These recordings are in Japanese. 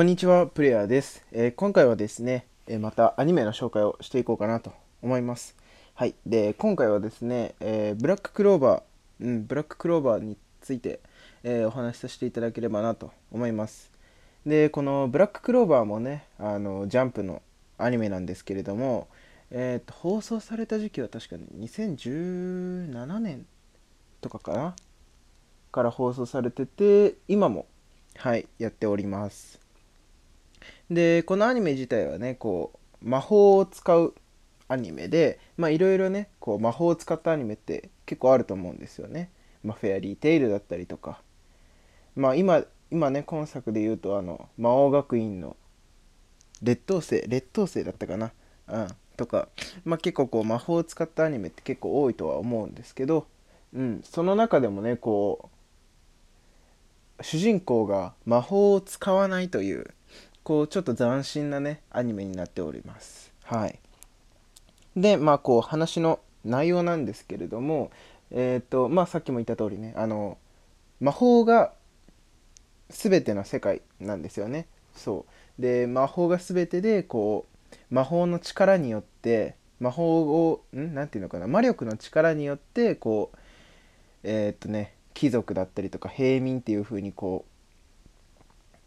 こんにちは、プレイヤーです。えー、今回はですね、え、またアニメの紹介をしていこうかなと思います。はい。で、今回はですね、えー、ブラッククローバー、うん、ブラッククローバーについて、えお話しさせていただければなと思います。で、このブラッククローバーもね、あの、ジャンプのアニメなんですけれども、えっと、放送された時期は確かに2017年とかかなから放送されてて、今も、はい、やっております。でこのアニメ自体はねこう魔法を使うアニメでまあいろいろねこう魔法を使ったアニメって結構あると思うんですよね。まあ、フェアリーテイルだったりとか。まあ今今ね今作で言うとあの魔王学院の劣等生劣等生だったかな？うん。とかまあ結構こう魔法を使ったアニメって結構多いとは思うんですけどうん。その中でもねこう主人公が魔法を使わないというこうちょっと斬新なねアニメになっております。はい。でまあこう話の内容なんですけれどもえっ、ー、とまあさっきも言った通りねあの魔法が全ての世界なんですよね。そう。で魔法が全てでこう魔法の力によって魔法を何て言うのかな？魔力の力によってこうえっ、とね貴族だったりとか平民っていう風にこ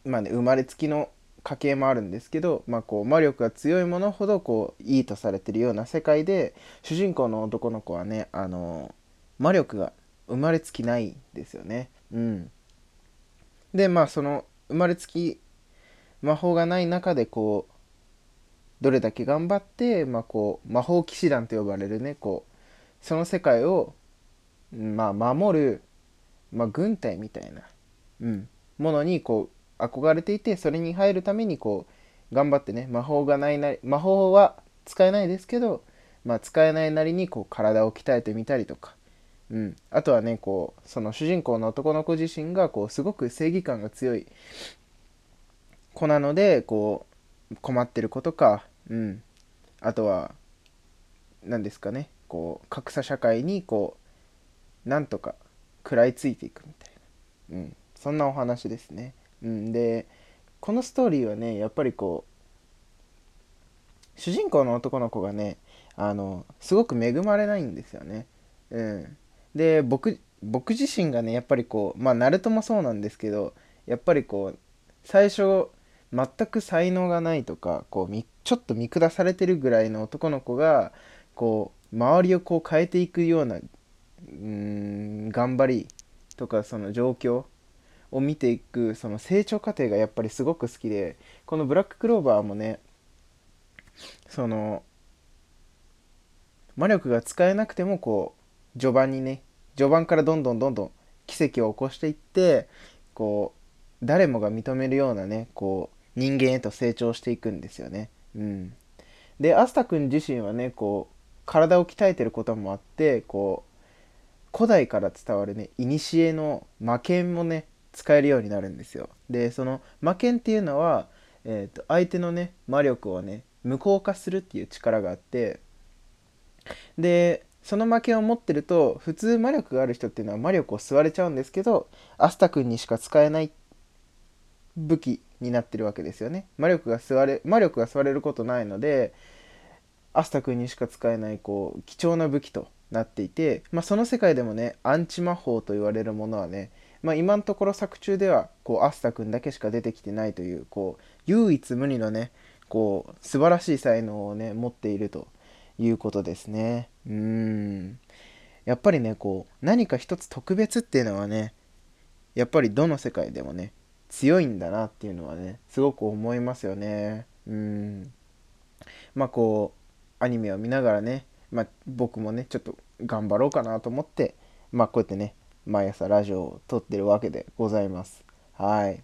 うまあね生まれつきの家系もあるんですけど、まあ、こう魔力が強いものほどこういいとされてるような世界で主人公の男の子はねあの魔力が生まれつきないんですよね。うん、でまあその生まれつき魔法がない中でこうどれだけ頑張って、まあ、こう魔法騎士団と呼ばれるねこうその世界を、まあ、守る、まあ、軍隊みたいな、うん、ものにこう憧れていてそれに入るためにこう頑張ってね魔法がないなり魔法は使えないですけど、まあ、使えないなりにこう体を鍛えてみたりとか、うん、あとはねこうその主人公の男の子自身がこうすごく正義感が強い。子なのでこう困ってる子とか、うん、あとは何ですかね。こう格差社会にこうなんとか食らいついていくみたいな、うん、そんなお話ですね。うん、でこのストーリーはねやっぱりこう主人公の男の子がねあのすごく恵まれないんですよね。うん、で僕僕自身がねやっぱりこうまあナルトもそうなんですけどやっぱりこう最初全く才能がないとかこうちょっと見下されてるぐらいの男の子がこう周りをこう変えていくようなうん頑張りとかその状況を見ていくその成長過程がやっぱりすごく好きでこのブラッククローバーもねその魔力が使えなくてもこう序盤にね序盤からどんどんどんどん奇跡を起こしていってこう誰もが認めるようなねこう人間へと成長していくんですよね。うん、でアスタ君自身はねこう体を鍛えてることもあってこう古代から伝わるね古の魔剣もね使えるようになるんですよ。でその魔剣っていうのは、えーと、相手のね魔力をね無効化するっていう力があってでその魔剣を持ってると普通魔力がある人っていうのは魔力を吸われちゃうんですけどアスタ君にしか使えない武器になってるわけですよね。魔力が吸われ魔力が吸われることないのでアスタ君にしか使えないこう貴重な武器となっていて、まあ、その世界でもねアンチ魔法と言われるものはねまあ、今のところ作中ではこうアスタ君だけしか出てきてないというこう唯一無二のねこう素晴らしい才能をね持っているということですね。うん。やっぱりねこう何か一つ特別っていうのはねやっぱりどの世界でもね強いんだなっていうのはねすごく思いますよね。うん。まあこうアニメを見ながらね、まあ、僕もねちょっと頑張ろうかなと思ってまあこうやってね毎朝ラジオを撮ってるわけでございます。はい。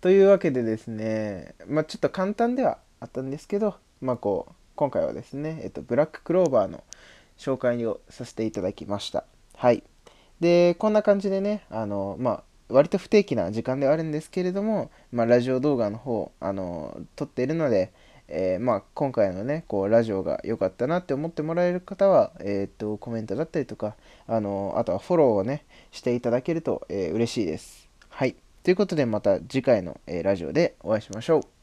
というわけでですね、まあ、ちょっと簡単ではあったんですけど、まあ、こう今回はですね、えっと、ブラッククローバーの紹介をさせていただきました。はい。で、こんな感じでね、あの、まあ、割と不定期な時間ではあるんですけれども、まあ、ラジオ動画の方、あの、撮っているので、えー、まあ、今回のねこうラジオが良かったなって思ってもらえる方は、えー、っとコメントだったりとかあのあとはフォローをねしていただけると、えー、嬉しいです。はいということでまた次回の、えラジオでお会いしましょう。